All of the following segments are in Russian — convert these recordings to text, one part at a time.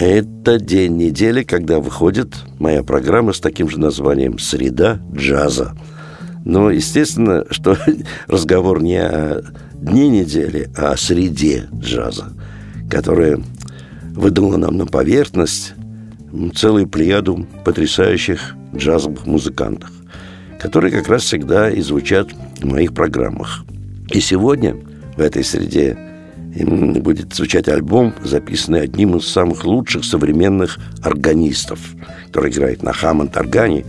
Это день недели, когда выходит моя программа с таким же названием «Среда джаза». Но, естественно, что разговор не о дне недели, а о среде джаза, которая выдала нам на поверхность целую плеяду потрясающих джазовых музыкантов, которые как раз всегда и звучат в моих программах. И сегодня в этой среде будет звучать альбом, записанный одним из самых лучших современных органистов, который играет на Хаммонд-органе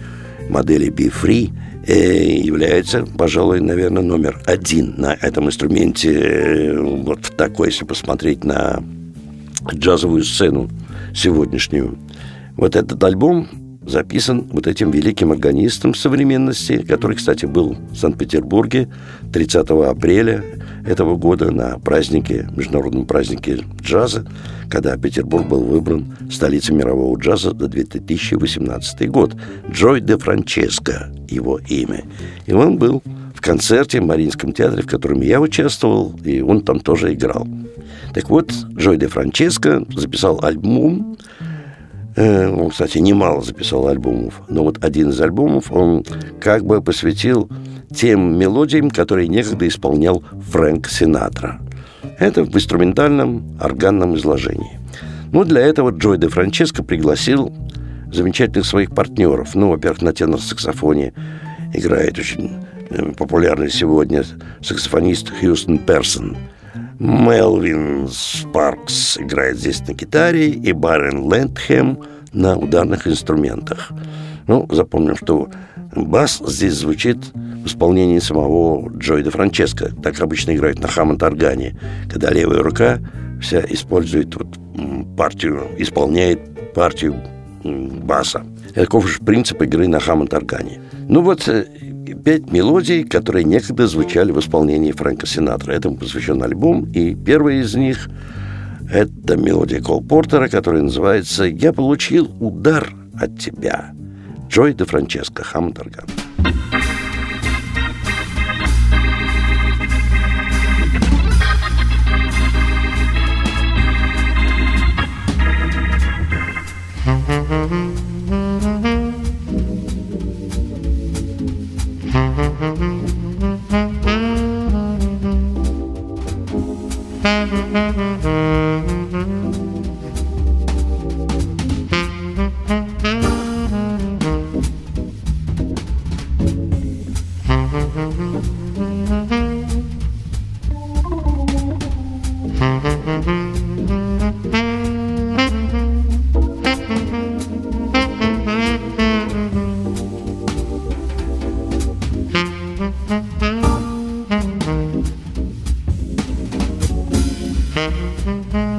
модели B-Free, и является, пожалуй, наверное, номер один на этом инструменте. Вот такой, если посмотреть на джазовую сцену сегодняшнюю. Вот этот альбом записан вот этим великим органистом современности, который, кстати, был в Санкт-Петербурге 30 апреля этого года на празднике, международном празднике джаза, когда Петербург был выбран столицей мирового джаза до 2018 год. Джой де Франческо его имя. И он был в концерте в Мариинском театре, в котором я участвовал, и он там тоже играл. Так вот, Джой де Франческо записал альбом, он, кстати, немало записал альбомов, но вот один из альбомов он как бы посвятил тем мелодиям, которые некогда исполнял Фрэнк Синатра. Это в инструментальном органном изложении. Ну, для этого Джой де Франческо пригласил замечательных своих партнеров. Ну, во-первых, на тенор-саксофоне играет очень э, популярный сегодня саксофонист Хьюстон Персон – Мелвин Спаркс играет здесь на гитаре и Барен Лэндхэм на ударных инструментах. Ну, запомним, что бас здесь звучит в исполнении самого Джой де Франческо. Так обычно играют на Хаммонд-органе, когда левая рука вся использует вот партию, исполняет партию баса. Каков же принцип игры на Хаммонд-органе? Ну вот э, пять мелодий, которые некогда звучали в исполнении Фрэнка Синатра. Этому посвящен альбом, и первая из них – это мелодия Кол Портера, которая называется «Я получил удар от тебя». Джой де Франческо, Хаммонд-орган. Mm-hmm. Mm-hmm. 嗯嗯嗯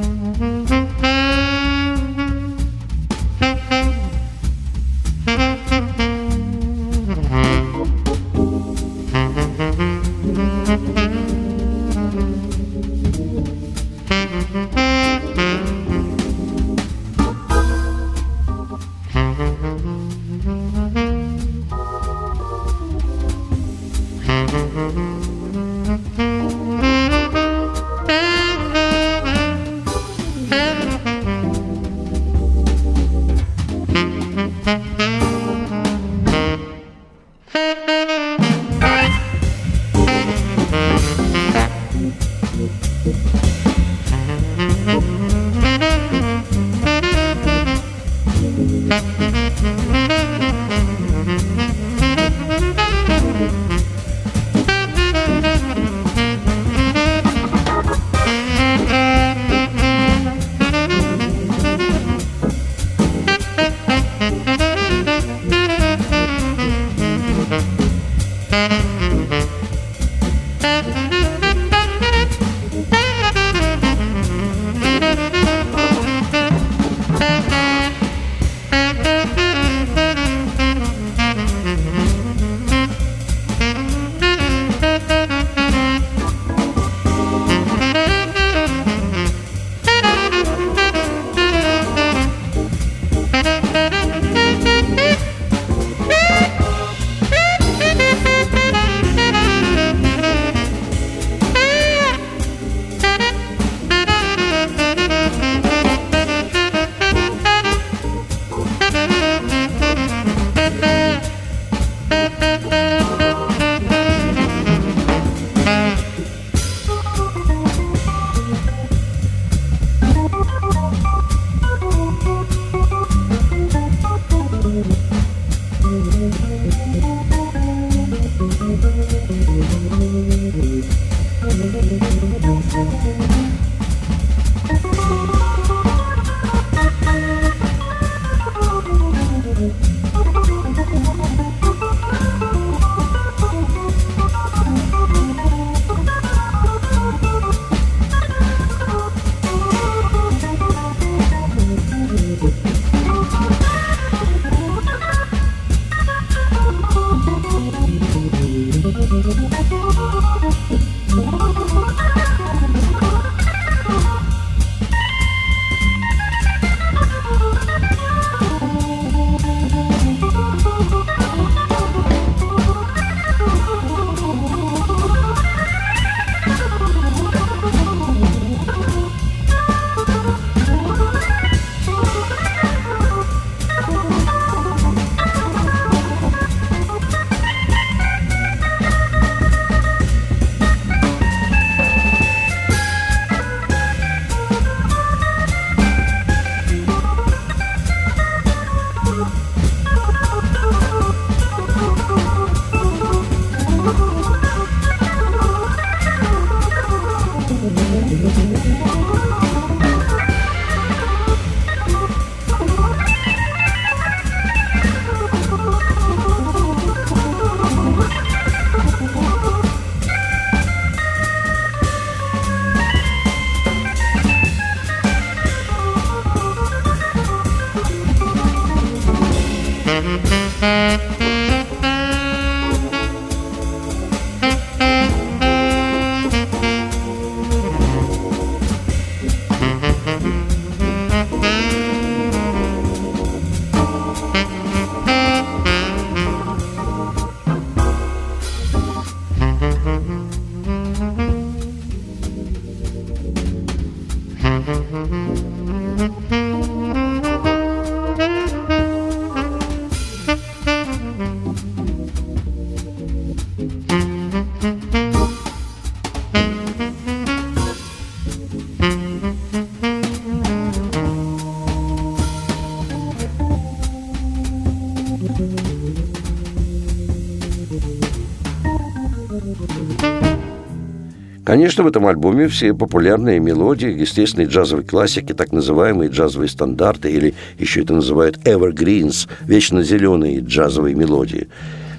Конечно, в этом альбоме все популярные мелодии, естественные джазовые классики, так называемые джазовые стандарты, или еще это называют evergreens, вечно зеленые джазовые мелодии.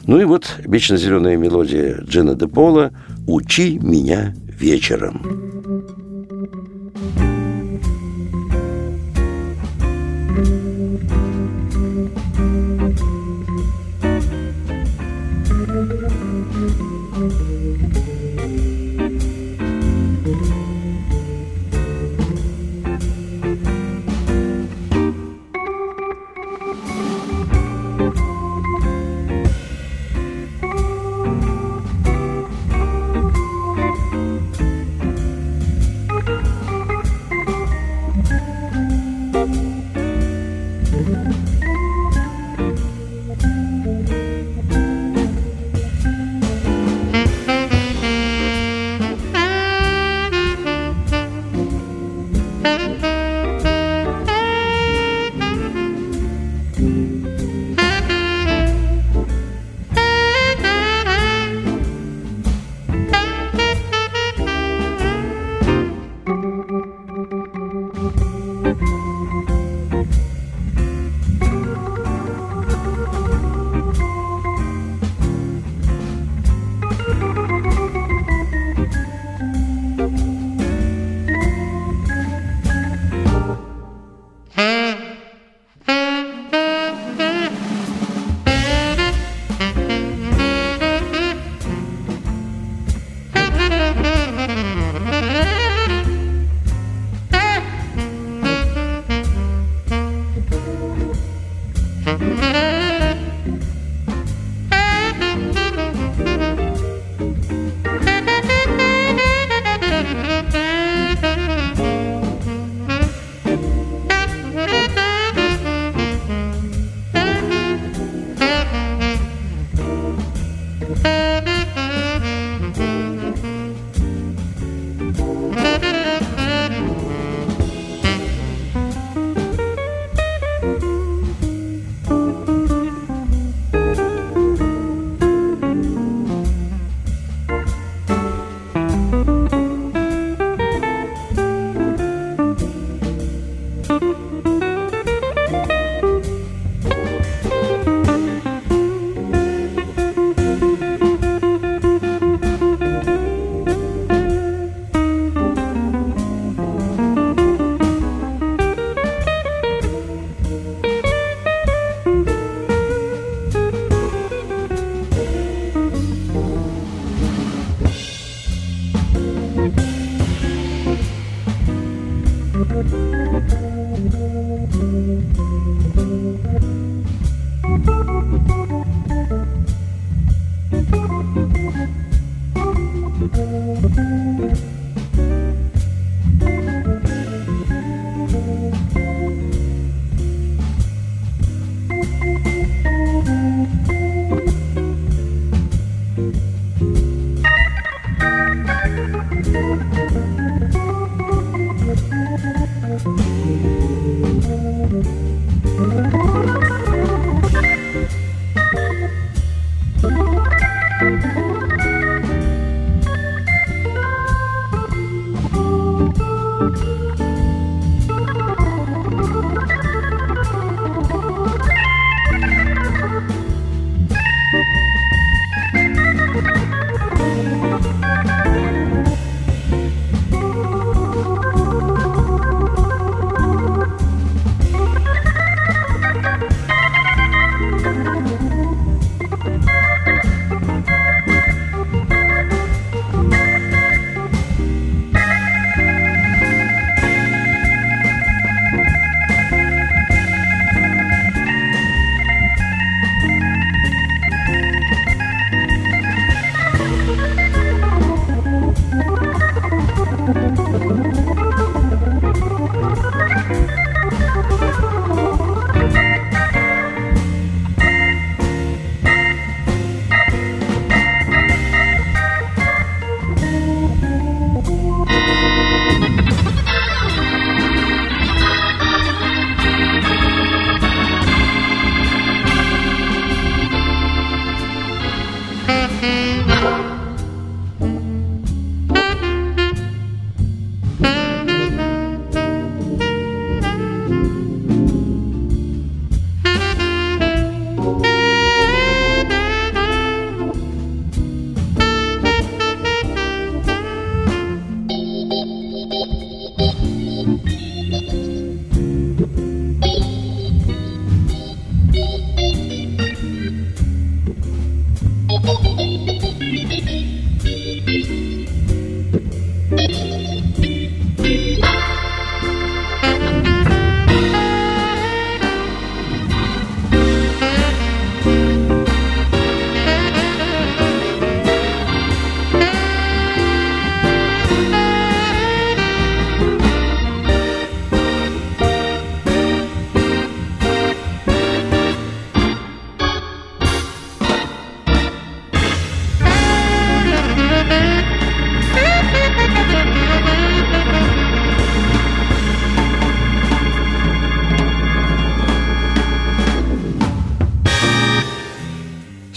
Ну и вот вечно зеленая мелодия Джина де Пола «Учи меня вечером».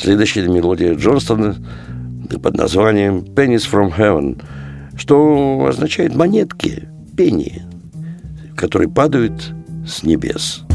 Следующая мелодия Джонстона под названием «Pennies from Heaven», что означает монетки, пени, которые падают с небес.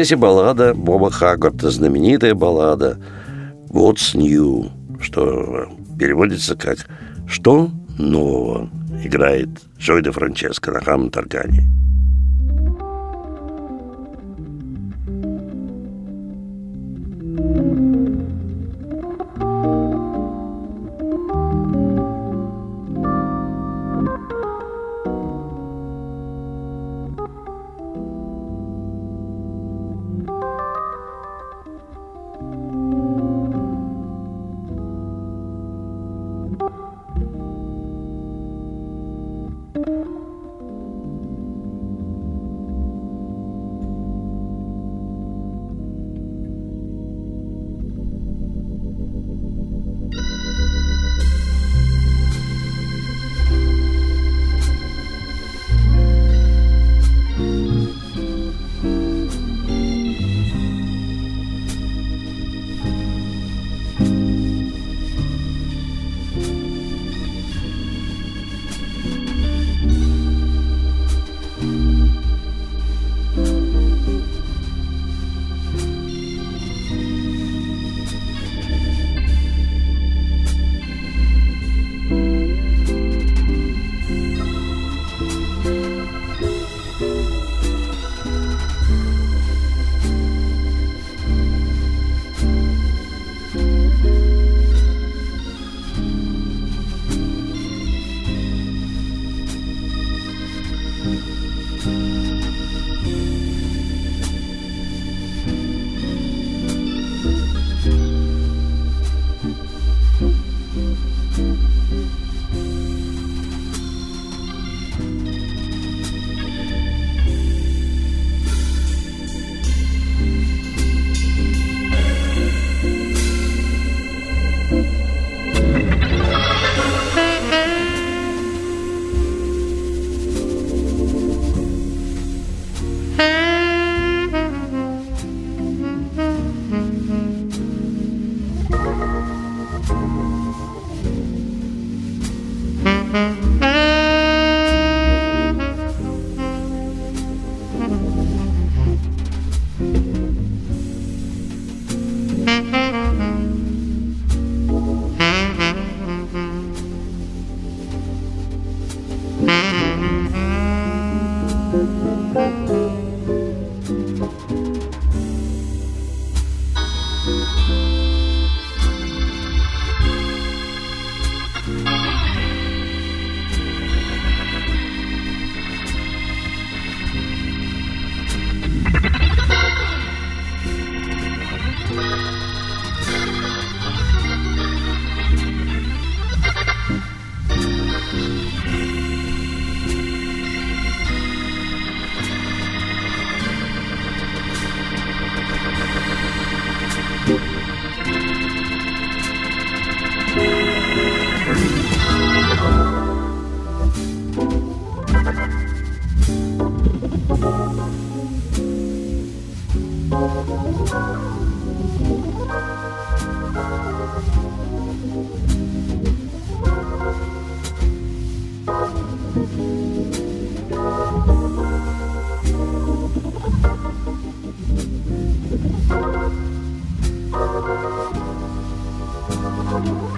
Здесь и баллада Боба Хаггарта, знаменитая баллада «What's New», что переводится как «Что нового?» играет Джой де Франческо на хаммонд-органе. Thank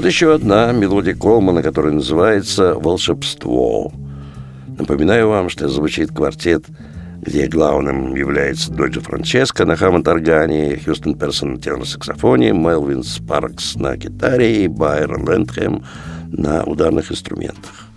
Вот еще одна мелодия Колмана, которая называется «Волшебство». Напоминаю вам, что звучит квартет, где главным является Доджи Франческо на Хаммонд-органе, Хьюстон Персон на тенор-саксофоне, Мелвин Спаркс на гитаре и Байрон Лентхэм на ударных инструментах.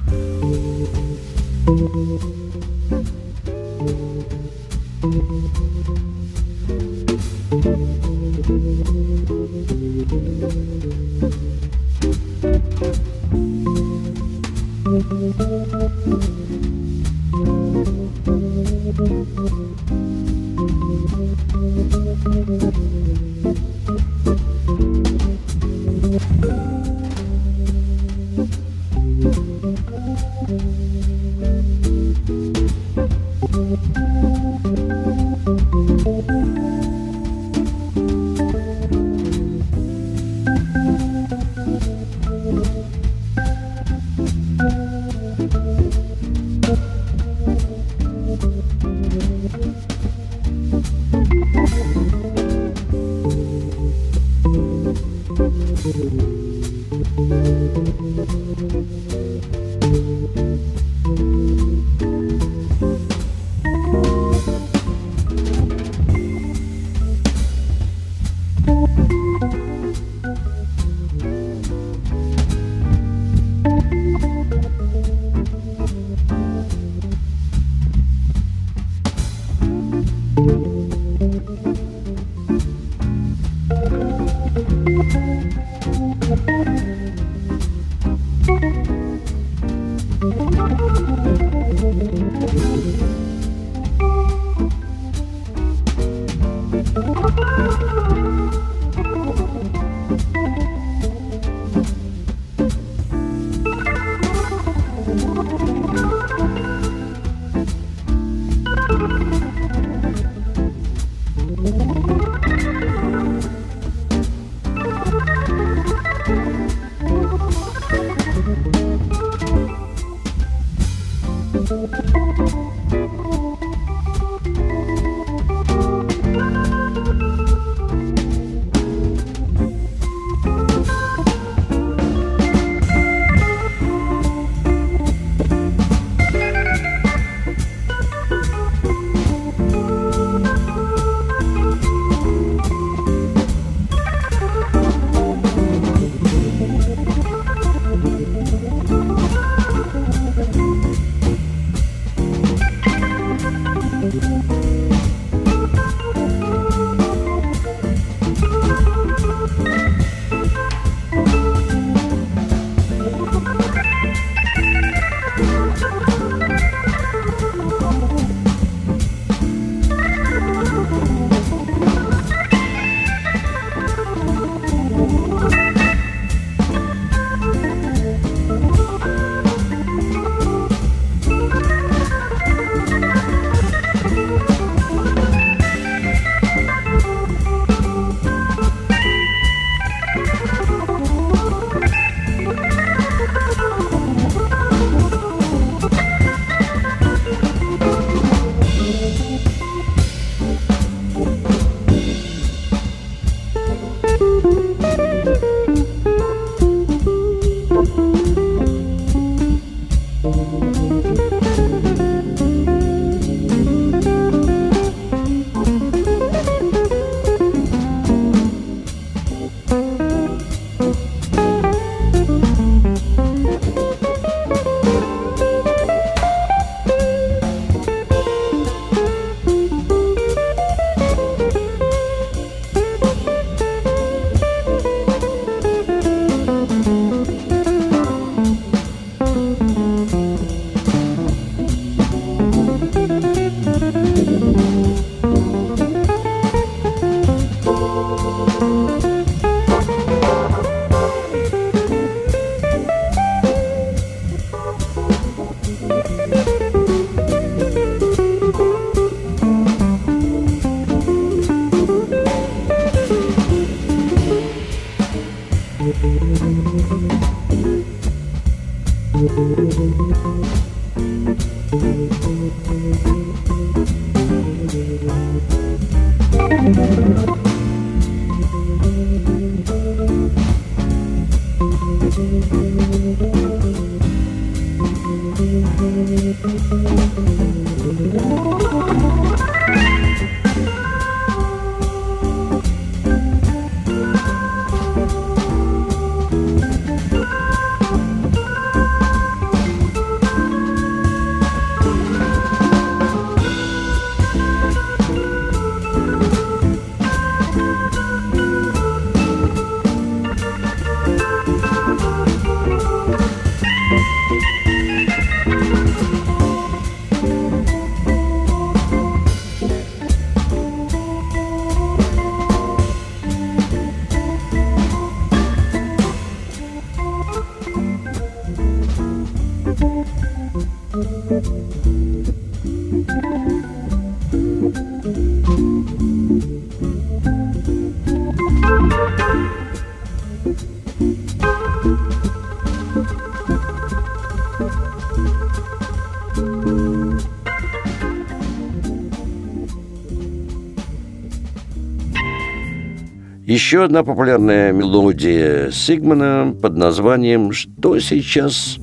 Еще одна популярная мелодия Сигмана под названием «Что сейчас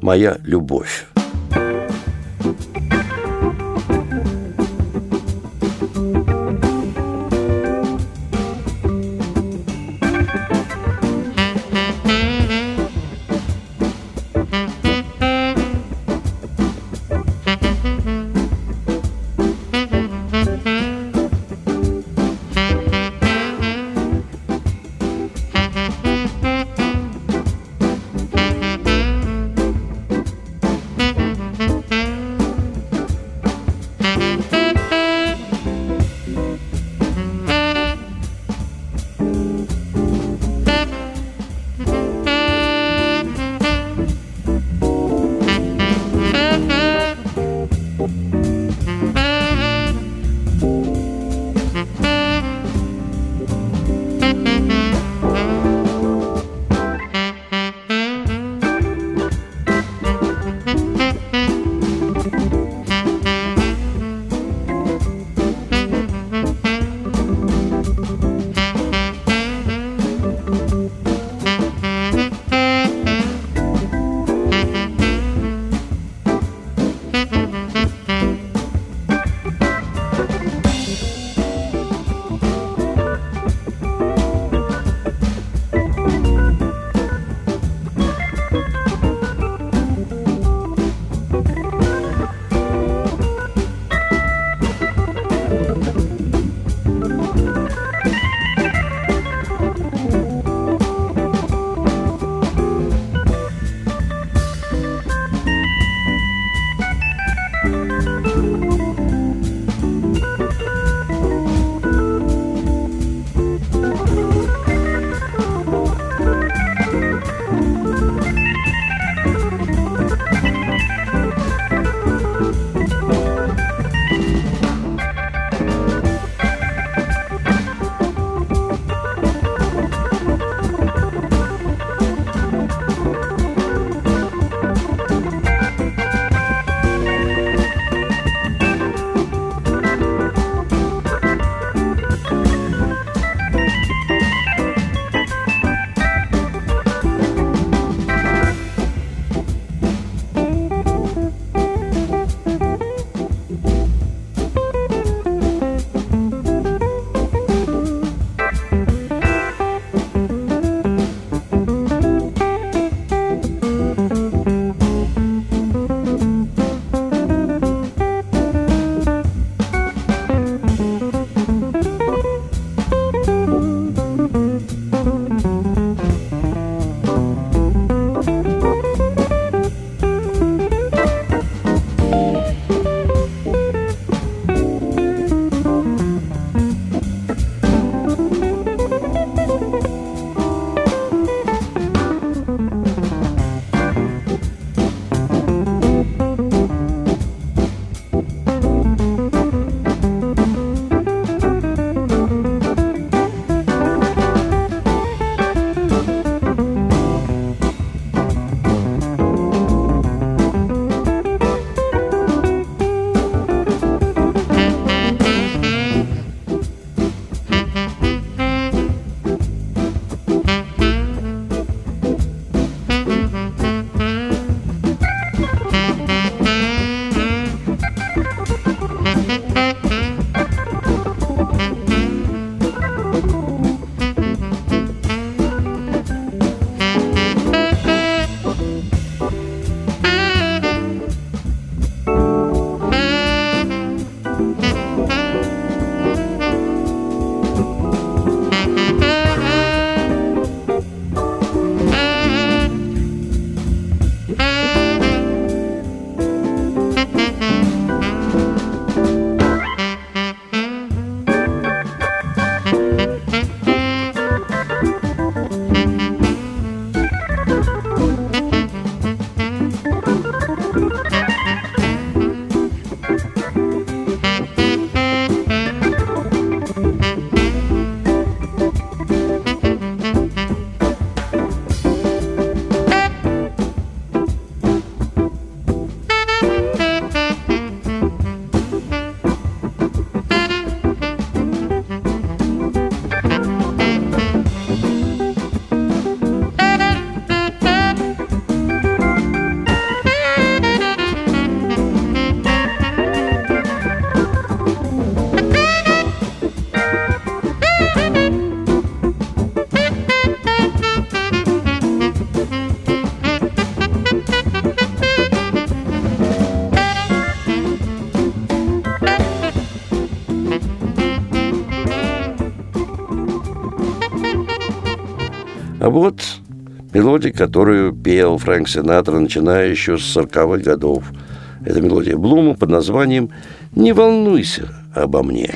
моя любовь?» А вот мелодия, которую пел Фрэнк Синатра, начиная еще с 40-х годов. Это мелодия Блума под названием «Не волнуйся обо мне».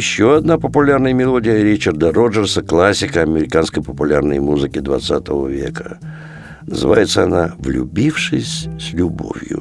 Еще одна популярная мелодия Ричарда Роджерса, классика американской популярной музыки 20 века. Называется она «Влюбившись с любовью».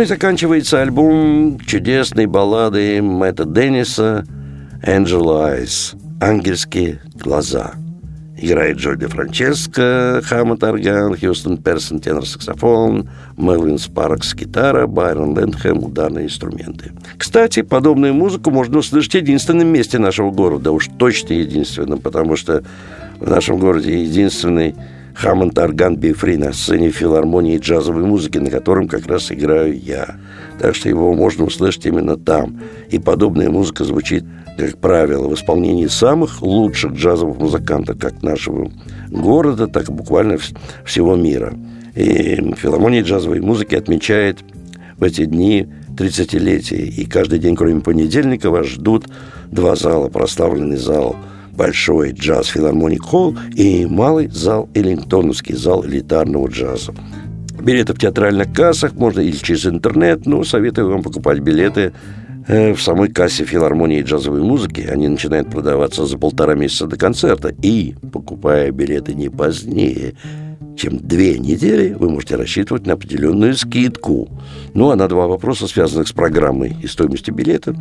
Ну и заканчивается альбом чудесной баллады Мэтта Денниса «Angel Eyes» – «Ангельские глаза». Играет Джоди Франческо, Хаммет орган, Хьюстон Персон тенор-саксофон, Мелвин Спаркс гитара, Байрон Лэндхэм ударные инструменты. Кстати, подобную музыку можно услышать в единственном месте нашего города, уж точно единственном, потому что в нашем городе единственный Хаммонд орган Бифри на сцене филармонии джазовой музыки, на котором как раз играю я. Так что его можно услышать именно там. И подобная музыка звучит как правило, в исполнении самых лучших джазовых музыкантов как нашего города, так и буквально всего мира. И филармония джазовой музыки отмечает в эти дни 30-летие. И каждый день, кроме понедельника, вас ждут два зала. Прославленный зал большой джаз филармоник холл и малый зал Эллингтоновский зал элитарного джаза. Билеты в театральных кассах можно или через интернет, но советую вам покупать билеты Э, в самой кассе филармонии джазовой музыки они начинают продаваться за полтора месяца до концерта. И, покупая билеты не позднее, чем две недели, вы можете рассчитывать на определенную скидку. Ну, а на два вопроса, связанных с программой и стоимостью билета,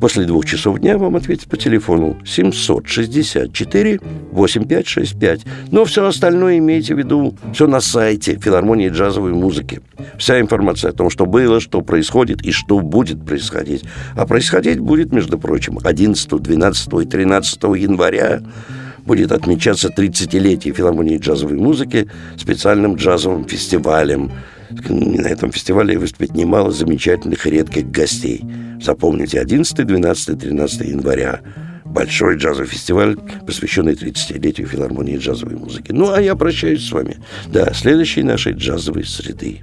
После двух часов дня вам ответят по телефону 764 8565. Но все остальное имейте в виду, все на сайте филармонии джазовой музыки. Вся информация о том, что было, что происходит и что будет происходить. А происходить будет, между прочим, 11, 12 и 13 января будет отмечаться 30-летие филармонии джазовой музыки специальным джазовым фестивалем. На этом фестивале выступит немало замечательных и редких гостей – Запомните, 11, 12, 13 января большой джазовый фестиваль, посвященный 30-летию филармонии джазовой музыки. Ну, а я прощаюсь с вами до следующей нашей джазовой среды.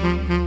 Mm-hmm.